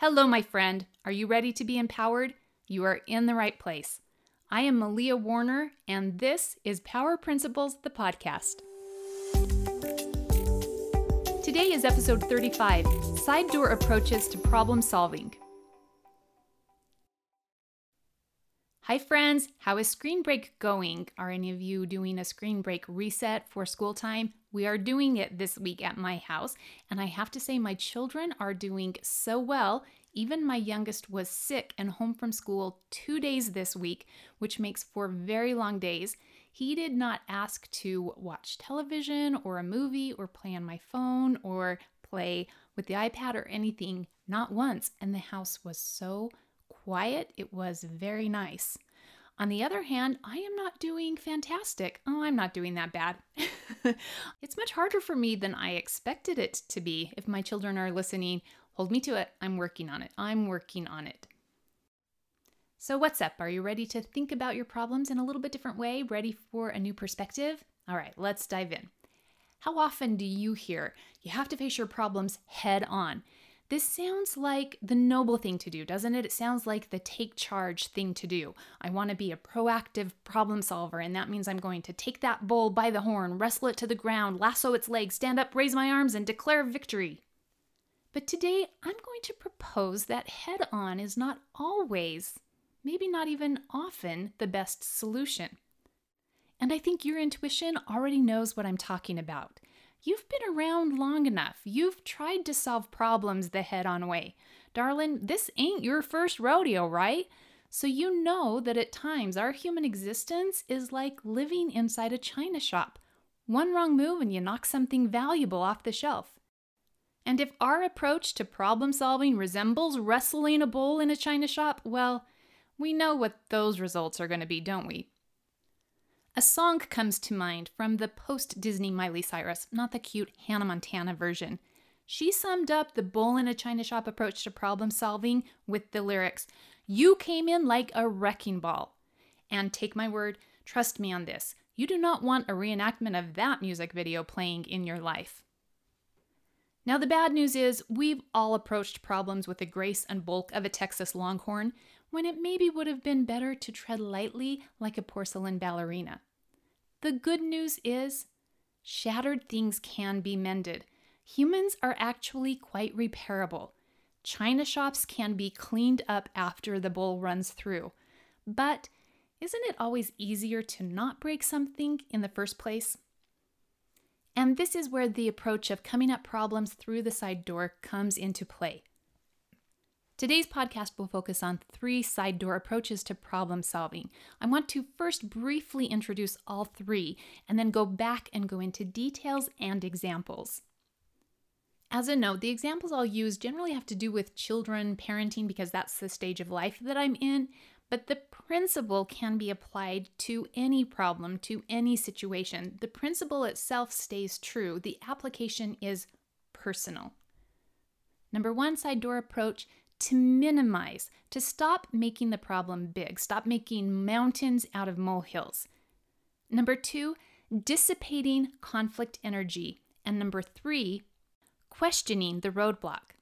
Hello, my friend. Are you ready to be empowered? You are in the right place. I am Malia Warner, and this is Power Principles, the podcast. Today is episode 35 Side Door Approaches to Problem Solving. Hi, friends. How is screen break going? Are any of you doing a screen break reset for school time? We are doing it this week at my house, and I have to say, my children are doing so well. Even my youngest was sick and home from school two days this week, which makes for very long days. He did not ask to watch television or a movie or play on my phone or play with the iPad or anything, not once, and the house was so quiet. It was very nice. On the other hand, I am not doing fantastic. Oh, I'm not doing that bad. it's much harder for me than I expected it to be. If my children are listening, hold me to it. I'm working on it. I'm working on it. So, what's up? Are you ready to think about your problems in a little bit different way? Ready for a new perspective? All right, let's dive in. How often do you hear you have to face your problems head on? This sounds like the noble thing to do, doesn't it? It sounds like the take charge thing to do. I want to be a proactive problem solver, and that means I'm going to take that bull by the horn, wrestle it to the ground, lasso its legs, stand up, raise my arms, and declare victory. But today, I'm going to propose that head on is not always, maybe not even often, the best solution. And I think your intuition already knows what I'm talking about. You've been around long enough. You've tried to solve problems the head on way. Darling, this ain't your first rodeo, right? So you know that at times our human existence is like living inside a china shop. One wrong move and you knock something valuable off the shelf. And if our approach to problem solving resembles wrestling a bull in a china shop, well, we know what those results are going to be, don't we? A song comes to mind from the post Disney Miley Cyrus, not the cute Hannah Montana version. She summed up the bull in a china shop approach to problem solving with the lyrics You came in like a wrecking ball. And take my word, trust me on this, you do not want a reenactment of that music video playing in your life. Now, the bad news is we've all approached problems with the grace and bulk of a Texas Longhorn when it maybe would have been better to tread lightly like a porcelain ballerina. The good news is shattered things can be mended. Humans are actually quite repairable. China shops can be cleaned up after the bull runs through. But isn't it always easier to not break something in the first place? And this is where the approach of coming at problems through the side door comes into play. Today's podcast will focus on three side door approaches to problem solving. I want to first briefly introduce all three and then go back and go into details and examples. As a note, the examples I'll use generally have to do with children, parenting, because that's the stage of life that I'm in, but the principle can be applied to any problem, to any situation. The principle itself stays true, the application is personal. Number one side door approach to minimize, to stop making the problem big, stop making mountains out of molehills. Number two, dissipating conflict energy. And number three, questioning the roadblock.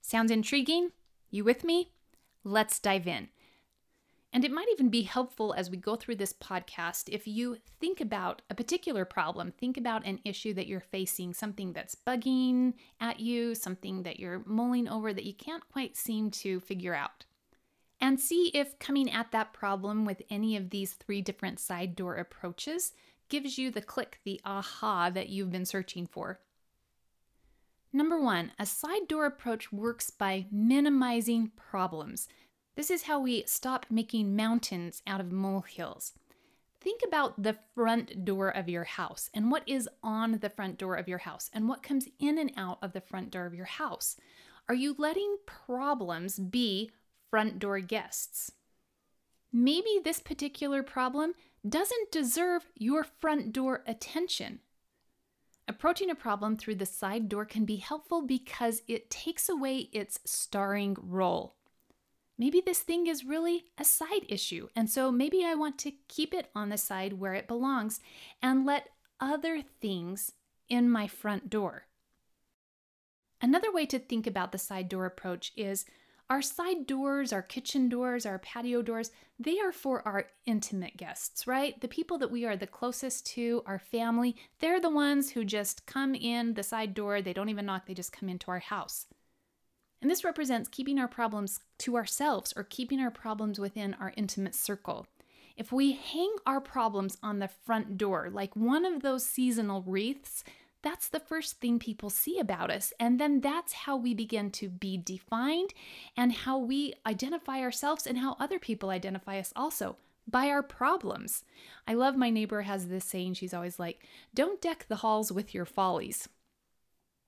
Sounds intriguing? You with me? Let's dive in. And it might even be helpful as we go through this podcast if you think about a particular problem, think about an issue that you're facing, something that's bugging at you, something that you're mulling over that you can't quite seem to figure out. And see if coming at that problem with any of these three different side door approaches gives you the click, the aha that you've been searching for. Number one, a side door approach works by minimizing problems. This is how we stop making mountains out of molehills. Think about the front door of your house and what is on the front door of your house and what comes in and out of the front door of your house. Are you letting problems be front door guests? Maybe this particular problem doesn't deserve your front door attention. Approaching a problem through the side door can be helpful because it takes away its starring role. Maybe this thing is really a side issue, and so maybe I want to keep it on the side where it belongs and let other things in my front door. Another way to think about the side door approach is our side doors, our kitchen doors, our patio doors, they are for our intimate guests, right? The people that we are the closest to, our family, they're the ones who just come in the side door. They don't even knock, they just come into our house. And this represents keeping our problems to ourselves or keeping our problems within our intimate circle. If we hang our problems on the front door, like one of those seasonal wreaths, that's the first thing people see about us. And then that's how we begin to be defined and how we identify ourselves and how other people identify us also by our problems. I love my neighbor has this saying. She's always like, Don't deck the halls with your follies.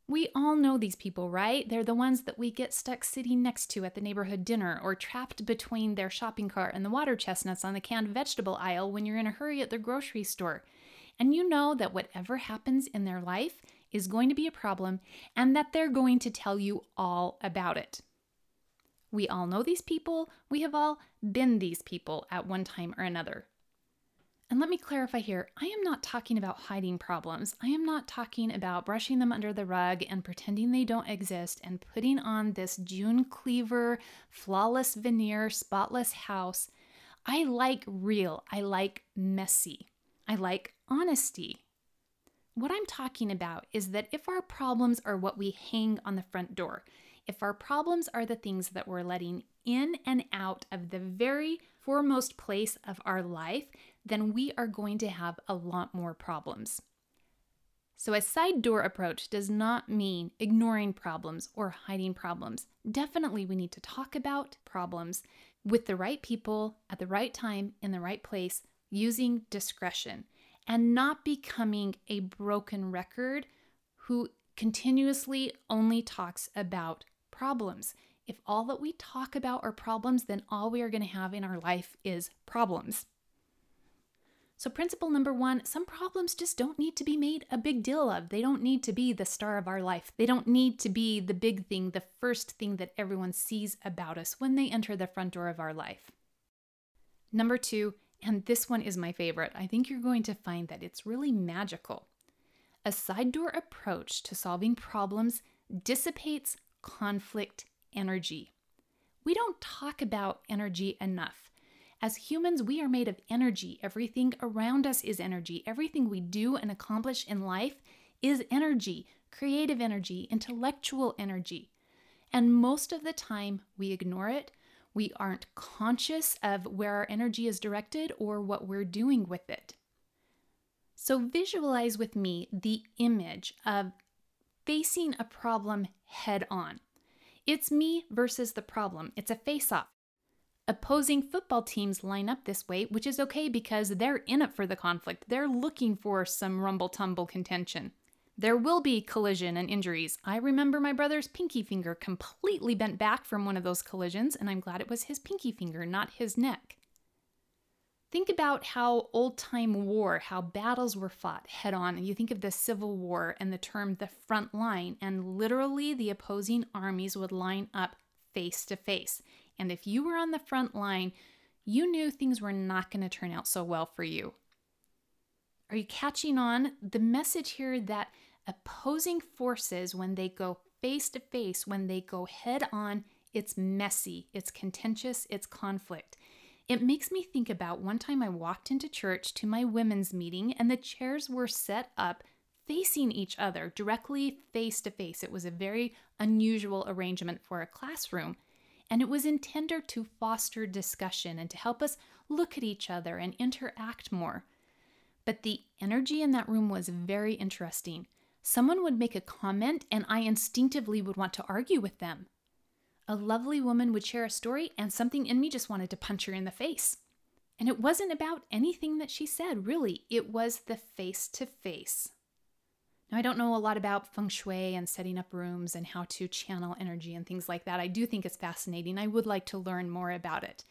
We all know these people, right? They're the ones that we get stuck sitting next to at the neighborhood dinner or trapped between their shopping cart and the water chestnuts on the canned vegetable aisle when you're in a hurry at the grocery store. And you know that whatever happens in their life is going to be a problem and that they're going to tell you all about it. We all know these people. We have all been these people at one time or another. And let me clarify here I am not talking about hiding problems. I am not talking about brushing them under the rug and pretending they don't exist and putting on this June Cleaver, flawless veneer, spotless house. I like real, I like messy, I like honesty. What I'm talking about is that if our problems are what we hang on the front door, if our problems are the things that we're letting in and out of the very foremost place of our life, then we are going to have a lot more problems. So, a side door approach does not mean ignoring problems or hiding problems. Definitely, we need to talk about problems with the right people at the right time in the right place using discretion and not becoming a broken record who continuously only talks about problems. If all that we talk about are problems, then all we are going to have in our life is problems. So, principle number one some problems just don't need to be made a big deal of. They don't need to be the star of our life. They don't need to be the big thing, the first thing that everyone sees about us when they enter the front door of our life. Number two, and this one is my favorite, I think you're going to find that it's really magical. A side door approach to solving problems dissipates conflict energy. We don't talk about energy enough. As humans, we are made of energy. Everything around us is energy. Everything we do and accomplish in life is energy creative energy, intellectual energy. And most of the time, we ignore it. We aren't conscious of where our energy is directed or what we're doing with it. So, visualize with me the image of facing a problem head on. It's me versus the problem, it's a face off. Opposing football teams line up this way, which is okay because they're in it for the conflict. They're looking for some rumble tumble contention. There will be collision and injuries. I remember my brother's pinky finger completely bent back from one of those collisions, and I'm glad it was his pinky finger, not his neck. Think about how old time war, how battles were fought head on. and You think of the Civil War and the term the front line, and literally the opposing armies would line up face to face. And if you were on the front line, you knew things were not going to turn out so well for you. Are you catching on? The message here that opposing forces, when they go face to face, when they go head on, it's messy, it's contentious, it's conflict. It makes me think about one time I walked into church to my women's meeting and the chairs were set up facing each other, directly face to face. It was a very unusual arrangement for a classroom and it was intended to foster discussion and to help us look at each other and interact more. But the energy in that room was very interesting. Someone would make a comment, and I instinctively would want to argue with them. A lovely woman would share a story, and something in me just wanted to punch her in the face. And it wasn't about anything that she said, really. It was the face to face. Now, I don't know a lot about feng shui and setting up rooms and how to channel energy and things like that. I do think it's fascinating. I would like to learn more about it.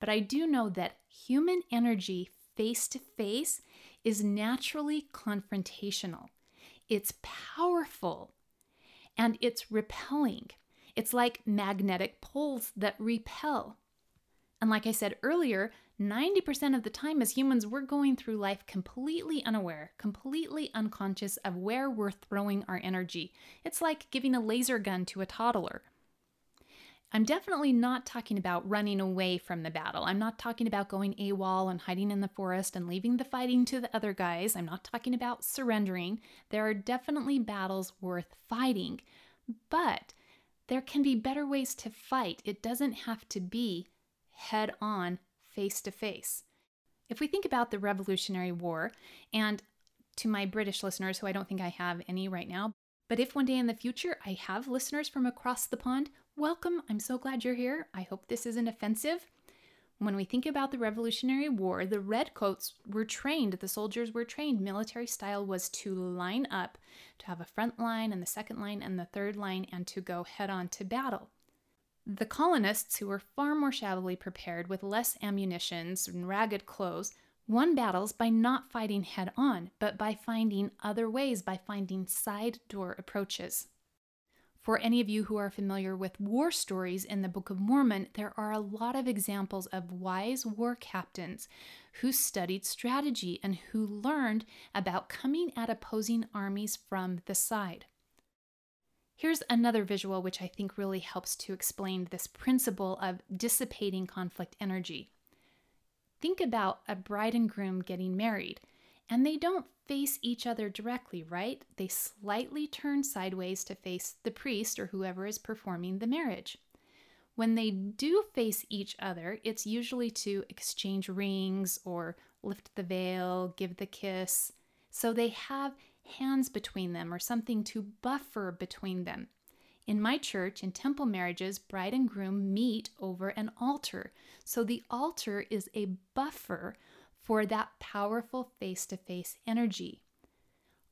But I do know that human energy face to face is naturally confrontational, it's powerful, and it's repelling. It's like magnetic poles that repel. And like I said earlier, 90% of the time, as humans, we're going through life completely unaware, completely unconscious of where we're throwing our energy. It's like giving a laser gun to a toddler. I'm definitely not talking about running away from the battle. I'm not talking about going AWOL and hiding in the forest and leaving the fighting to the other guys. I'm not talking about surrendering. There are definitely battles worth fighting, but there can be better ways to fight. It doesn't have to be head on, face to face. If we think about the Revolutionary War, and to my British listeners, who I don't think I have any right now, but if one day in the future I have listeners from across the pond, welcome. I'm so glad you're here. I hope this isn't offensive. When we think about the Revolutionary War, the redcoats were trained, the soldiers were trained. Military style was to line up, to have a front line and the second line and the third line, and to go head on to battle. The colonists, who were far more shabbily prepared with less ammunition and ragged clothes, won battles by not fighting head on, but by finding other ways, by finding side door approaches. For any of you who are familiar with war stories in the Book of Mormon, there are a lot of examples of wise war captains who studied strategy and who learned about coming at opposing armies from the side. Here's another visual which I think really helps to explain this principle of dissipating conflict energy. Think about a bride and groom getting married, and they don't face each other directly, right? They slightly turn sideways to face the priest or whoever is performing the marriage. When they do face each other, it's usually to exchange rings or lift the veil, give the kiss. So they have hands between them or something to buffer between them. In my church, in temple marriages, bride and groom meet over an altar. So the altar is a buffer for that powerful face to face energy.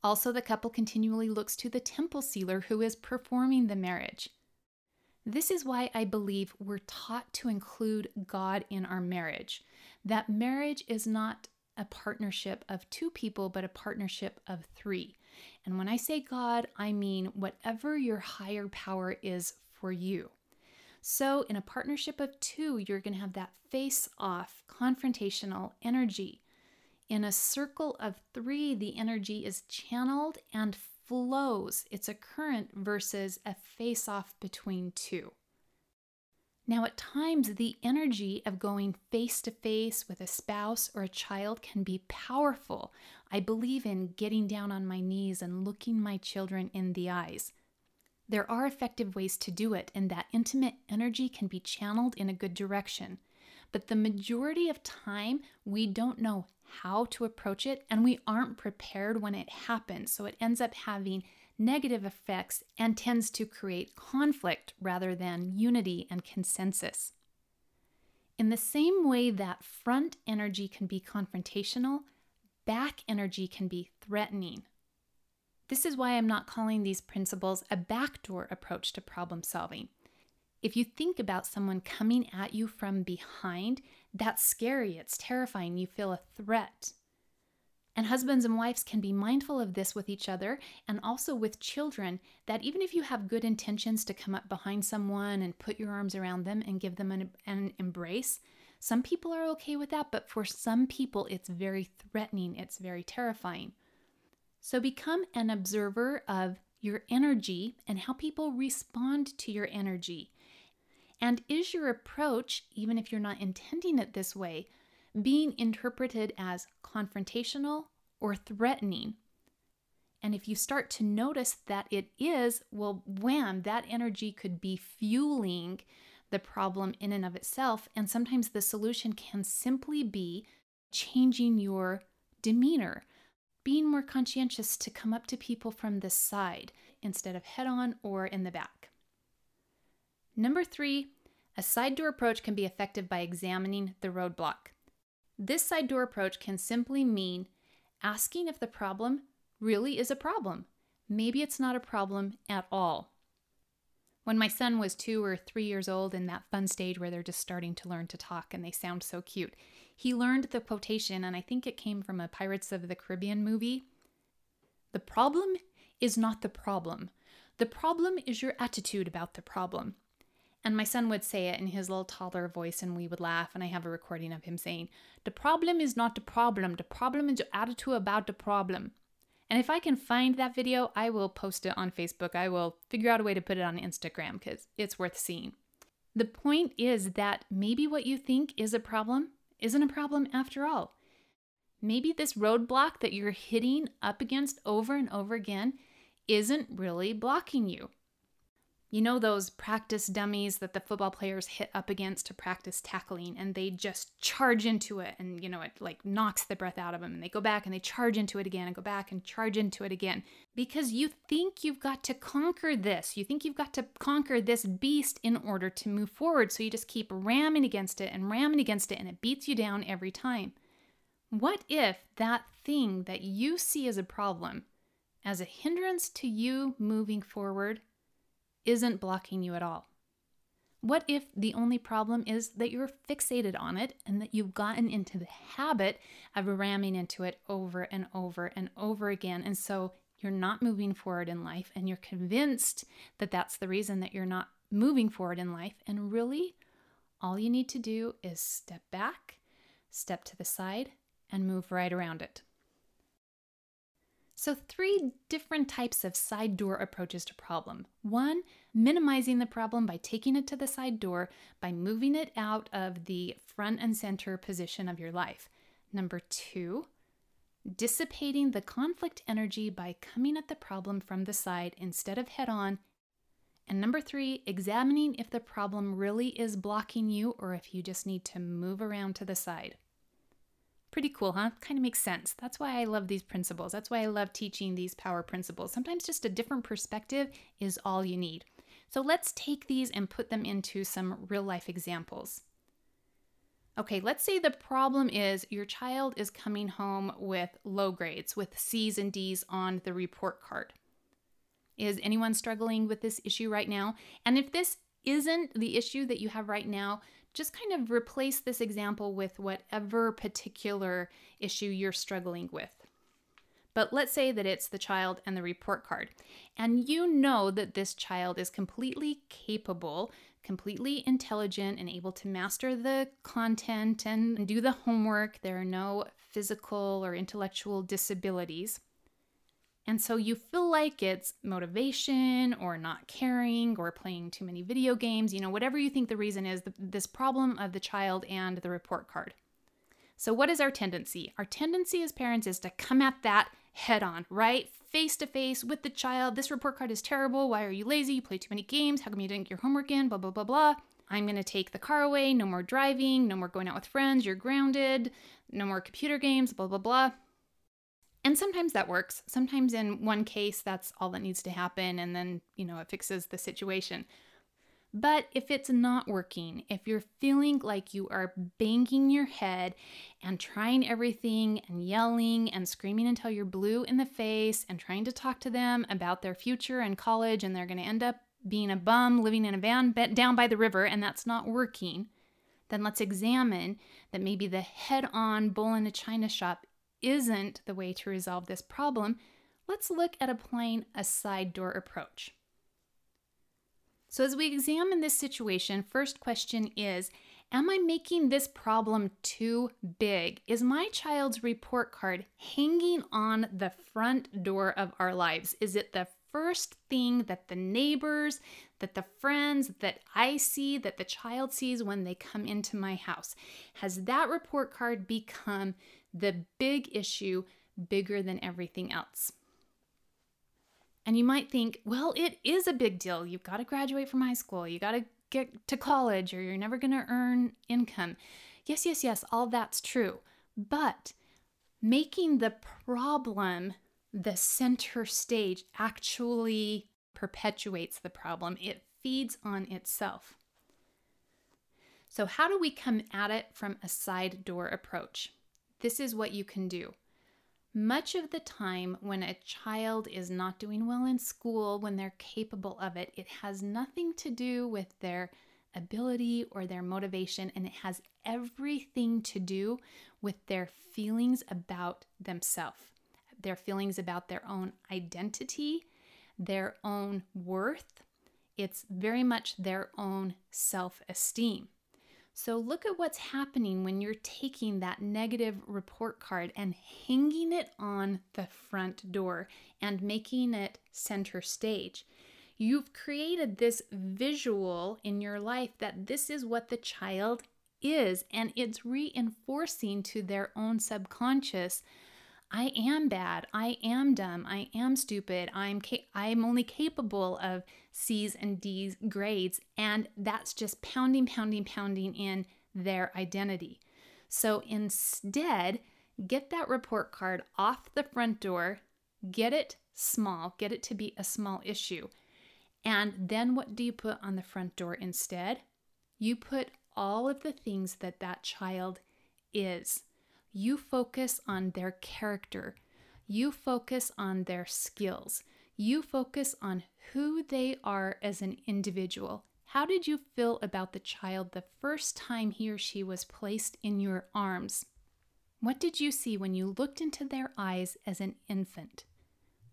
Also, the couple continually looks to the temple sealer who is performing the marriage. This is why I believe we're taught to include God in our marriage. That marriage is not a partnership of two people, but a partnership of three. And when I say God, I mean whatever your higher power is for you. So, in a partnership of two, you're going to have that face off, confrontational energy. In a circle of three, the energy is channeled and flows. It's a current versus a face off between two. Now, at times, the energy of going face to face with a spouse or a child can be powerful. I believe in getting down on my knees and looking my children in the eyes. There are effective ways to do it, and that intimate energy can be channeled in a good direction. But the majority of time, we don't know how to approach it and we aren't prepared when it happens. So it ends up having negative effects and tends to create conflict rather than unity and consensus. In the same way that front energy can be confrontational, back energy can be threatening. This is why I'm not calling these principles a backdoor approach to problem solving. If you think about someone coming at you from behind, that's scary, it's terrifying, you feel a threat. And husbands and wives can be mindful of this with each other and also with children that even if you have good intentions to come up behind someone and put your arms around them and give them an, an, embrace, some people are okay with that, but for some people, it's very threatening, it's very terrifying. So become an observer of your energy and how people respond to your energy. And is your approach, even if you're not intending it this way, being interpreted as confrontational or threatening. And if you start to notice that it is, well, wham, that energy could be fueling the problem in and of itself. And sometimes the solution can simply be changing your demeanor, being more conscientious to come up to people from the side instead of head on or in the back. Number three, a side door approach can be effective by examining the roadblock. This side door approach can simply mean asking if the problem really is a problem. Maybe it's not a problem at all. When my son was two or three years old, in that fun stage where they're just starting to learn to talk and they sound so cute, he learned the quotation, and I think it came from a Pirates of the Caribbean movie The problem is not the problem. The problem is your attitude about the problem. And my son would say it in his little toddler voice, and we would laugh. And I have a recording of him saying, The problem is not the problem. The problem is your attitude about the problem. And if I can find that video, I will post it on Facebook. I will figure out a way to put it on Instagram because it's worth seeing. The point is that maybe what you think is a problem isn't a problem after all. Maybe this roadblock that you're hitting up against over and over again isn't really blocking you. You know those practice dummies that the football players hit up against to practice tackling and they just charge into it and you know it like knocks the breath out of them and they go back and they charge into it again and go back and charge into it again because you think you've got to conquer this. You think you've got to conquer this beast in order to move forward. So you just keep ramming against it and ramming against it and it beats you down every time. What if that thing that you see as a problem as a hindrance to you moving forward isn't blocking you at all? What if the only problem is that you're fixated on it and that you've gotten into the habit of ramming into it over and over and over again? And so you're not moving forward in life and you're convinced that that's the reason that you're not moving forward in life. And really, all you need to do is step back, step to the side, and move right around it. So, three different types of side door approaches to problem. One, minimizing the problem by taking it to the side door by moving it out of the front and center position of your life. Number two, dissipating the conflict energy by coming at the problem from the side instead of head on. And number three, examining if the problem really is blocking you or if you just need to move around to the side. Pretty cool, huh? Kind of makes sense. That's why I love these principles. That's why I love teaching these power principles. Sometimes just a different perspective is all you need. So let's take these and put them into some real life examples. Okay, let's say the problem is your child is coming home with low grades, with C's and D's on the report card. Is anyone struggling with this issue right now? And if this isn't the issue that you have right now, just kind of replace this example with whatever particular issue you're struggling with. But let's say that it's the child and the report card, and you know that this child is completely capable, completely intelligent, and able to master the content and do the homework. There are no physical or intellectual disabilities. And so you feel like it's motivation or not caring or playing too many video games, you know, whatever you think the reason is, the, this problem of the child and the report card. So, what is our tendency? Our tendency as parents is to come at that head on, right? Face to face with the child. This report card is terrible. Why are you lazy? You play too many games. How come you didn't get your homework in? Blah, blah, blah, blah. I'm going to take the car away. No more driving. No more going out with friends. You're grounded. No more computer games. Blah, blah, blah. And sometimes that works. Sometimes in one case, that's all that needs to happen, and then, you know, it fixes the situation. But if it's not working, if you're feeling like you are banging your head and trying everything and yelling and screaming until you're blue in the face and trying to talk to them about their future and college and they're going to end up being a bum living in a van down by the river and that's not working, then let's examine that maybe the head on bull in a china shop isn't the way to resolve this problem, let's look at applying a side door approach. So, as we examine this situation, first question is Am I making this problem too big? Is my child's report card hanging on the front door of our lives? Is it the first thing that the neighbors, that the friends, that I see, that the child sees when they come into my house? Has that report card become the big issue bigger than everything else. And you might think, well, it is a big deal. You've got to graduate from high school, you got to get to college, or you're never going to earn income. Yes, yes, yes, all that's true. But making the problem the center stage actually perpetuates the problem, it feeds on itself. So, how do we come at it from a side door approach? This is what you can do. Much of the time, when a child is not doing well in school, when they're capable of it, it has nothing to do with their ability or their motivation, and it has everything to do with their feelings about themselves, their feelings about their own identity, their own worth. it's very much their own self esteem. So look at what's happening when you're taking that negative report card and hanging it on the front door and making it center stage. You've created this visual in your life that this is what the child is, and it's reinforcing to their own subconscious I am bad. I am dumb. I am stupid. I'm ca- I'm only capable of C's and D's grades and that's just pounding pounding pounding in their identity. So instead, get that report card off the front door, get it small, get it to be a small issue. And then what do you put on the front door instead? You put all of the things that that child is. You focus on their character. You focus on their skills. You focus on who they are as an individual. How did you feel about the child the first time he or she was placed in your arms? What did you see when you looked into their eyes as an infant?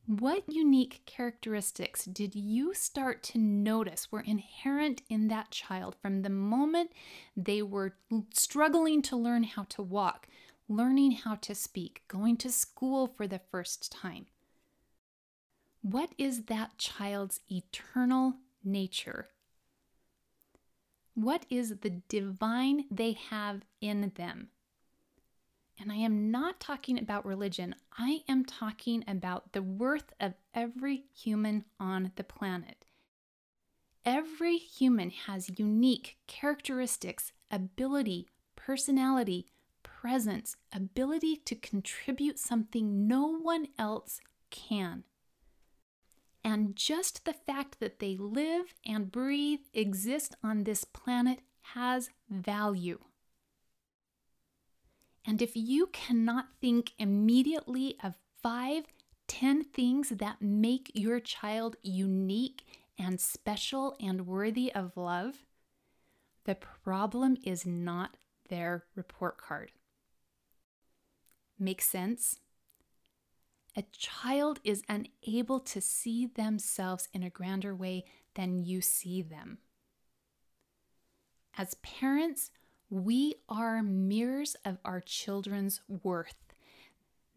What unique characteristics did you start to notice were inherent in that child from the moment they were struggling to learn how to walk, learning how to speak, going to school for the first time? What is that child's eternal nature? What is the divine they have in them? And I am not talking about religion, I am talking about the worth of every human on the planet. Every human has unique characteristics, ability, personality, presence, ability to contribute something no one else can. And just the fact that they live and breathe, exist on this planet has value. And if you cannot think immediately of five, ten things that make your child unique and special and worthy of love, the problem is not their report card. Make sense? A child is unable to see themselves in a grander way than you see them. As parents, we are mirrors of our children's worth.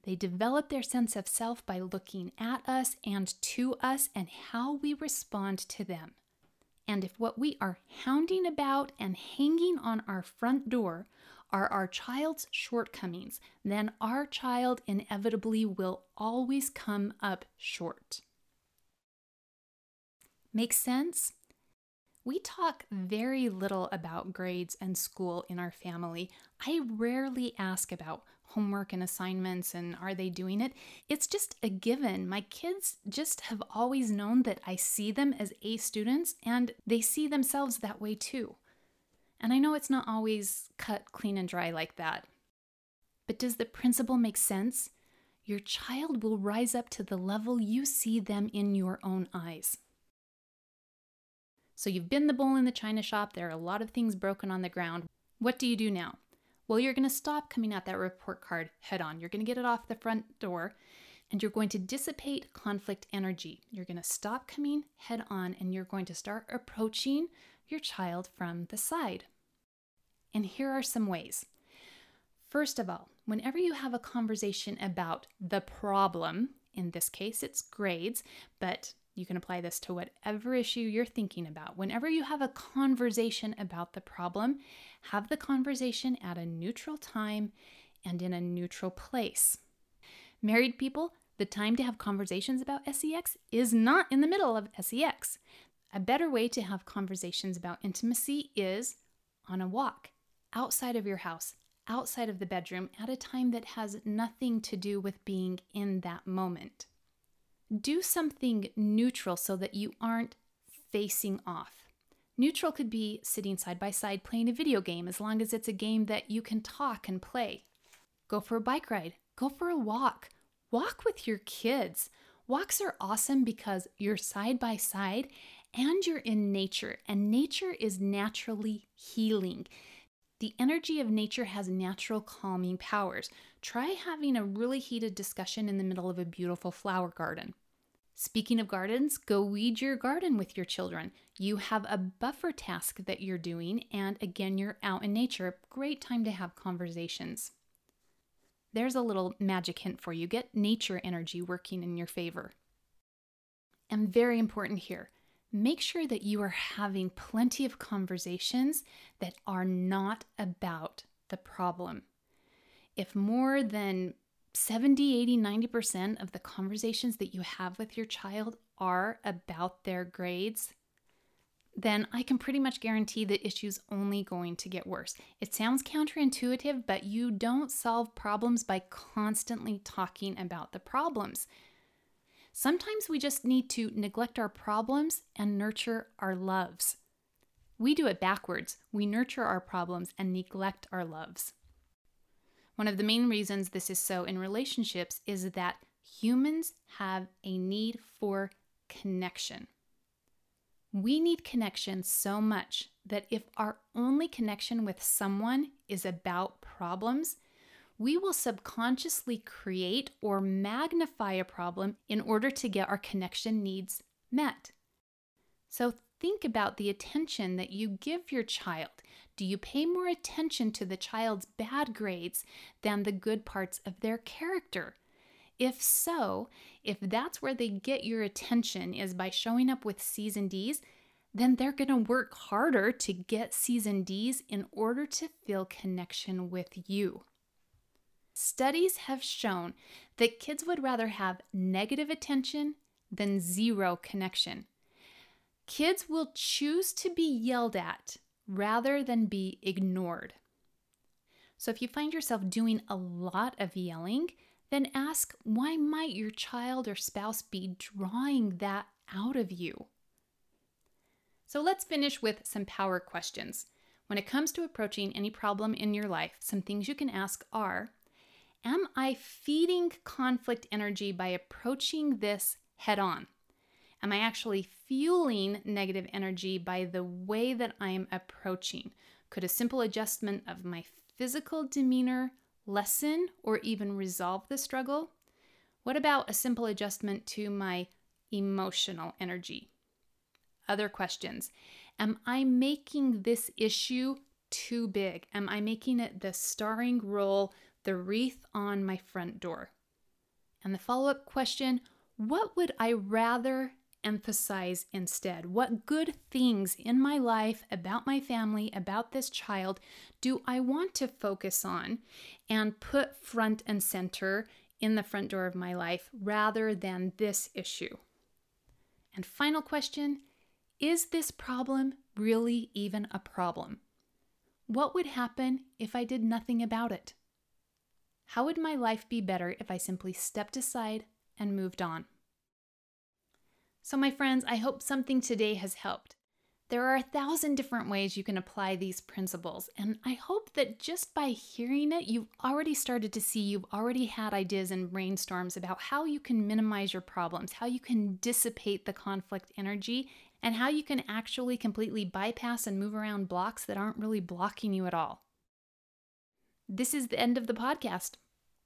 They develop their sense of self by looking at us and to us and how we respond to them. And if what we are hounding about and hanging on our front door are our child's shortcomings, then our child inevitably will always come up short. Make sense? We talk very little about grades and school in our family. I rarely ask about homework and assignments and are they doing it. It's just a given. My kids just have always known that I see them as A students and they see themselves that way too. And I know it's not always cut clean and dry like that. But does the principle make sense? Your child will rise up to the level you see them in your own eyes. So you've been the bowl in the china shop, there are a lot of things broken on the ground. What do you do now? Well, you're going to stop coming at that report card head on. You're going to get it off the front door and you're going to dissipate conflict energy. You're going to stop coming head on and you're going to start approaching your child from the side. And here are some ways. First of all, whenever you have a conversation about the problem, in this case it's grades, but you can apply this to whatever issue you're thinking about. Whenever you have a conversation about the problem, have the conversation at a neutral time and in a neutral place. Married people, the time to have conversations about sex is not in the middle of sex. A better way to have conversations about intimacy is on a walk, outside of your house, outside of the bedroom, at a time that has nothing to do with being in that moment do something neutral so that you aren't facing off. Neutral could be sitting side by side playing a video game as long as it's a game that you can talk and play. Go for a bike ride, go for a walk, walk with your kids. Walks are awesome because you're side by side and you're in nature, and nature is naturally healing. The energy of nature has natural calming powers. Try having a really heated discussion in the middle of a beautiful flower garden. Speaking of gardens, go weed your garden with your children. You have a buffer task that you're doing, and again, you're out in nature. Great time to have conversations. There's a little magic hint for you get nature energy working in your favor. And very important here make sure that you are having plenty of conversations that are not about the problem. If more than 70, 80, 90% of the conversations that you have with your child are about their grades, then I can pretty much guarantee the issue's only going to get worse. It sounds counterintuitive, but you don't solve problems by constantly talking about the problems. Sometimes we just need to neglect our problems and nurture our loves. We do it backwards. We nurture our problems and neglect our loves. One of the main reasons this is so in relationships is that humans have a need for connection. We need connection so much that if our only connection with someone is about problems, we will subconsciously create or magnify a problem in order to get our connection needs met. So think about the attention that you give your child. Do you pay more attention to the child's bad grades than the good parts of their character? If so, if that's where they get your attention is by showing up with C's and D's, then they're going to work harder to get C's and D's in order to feel connection with you. Studies have shown that kids would rather have negative attention than zero connection. Kids will choose to be yelled at rather than be ignored. So, if you find yourself doing a lot of yelling, then ask why might your child or spouse be drawing that out of you? So, let's finish with some power questions. When it comes to approaching any problem in your life, some things you can ask are Am I feeding conflict energy by approaching this head on? Am I actually fueling negative energy by the way that I'm approaching? Could a simple adjustment of my physical demeanor lessen or even resolve the struggle? What about a simple adjustment to my emotional energy? Other questions Am I making this issue too big? Am I making it the starring role the wreath on my front door. And the follow up question what would I rather emphasize instead? What good things in my life, about my family, about this child, do I want to focus on and put front and center in the front door of my life rather than this issue? And final question Is this problem really even a problem? What would happen if I did nothing about it? How would my life be better if I simply stepped aside and moved on? So, my friends, I hope something today has helped. There are a thousand different ways you can apply these principles, and I hope that just by hearing it, you've already started to see you've already had ideas and brainstorms about how you can minimize your problems, how you can dissipate the conflict energy, and how you can actually completely bypass and move around blocks that aren't really blocking you at all. This is the end of the podcast.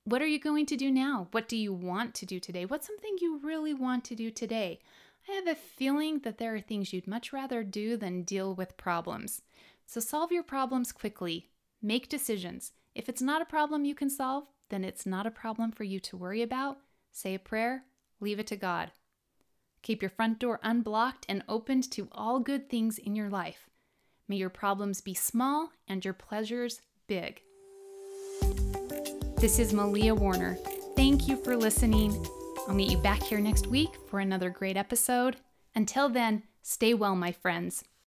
What are you going to do now? What do you want to do today? What's something you really want to do today? I have a feeling that there are things you'd much rather do than deal with problems. So solve your problems quickly. Make decisions. If it's not a problem you can solve, then it's not a problem for you to worry about. Say a prayer, leave it to God. Keep your front door unblocked and opened to all good things in your life. May your problems be small and your pleasures big. This is Malia Warner. Thank you for listening. I'll meet you back here next week for another great episode. Until then, stay well, my friends.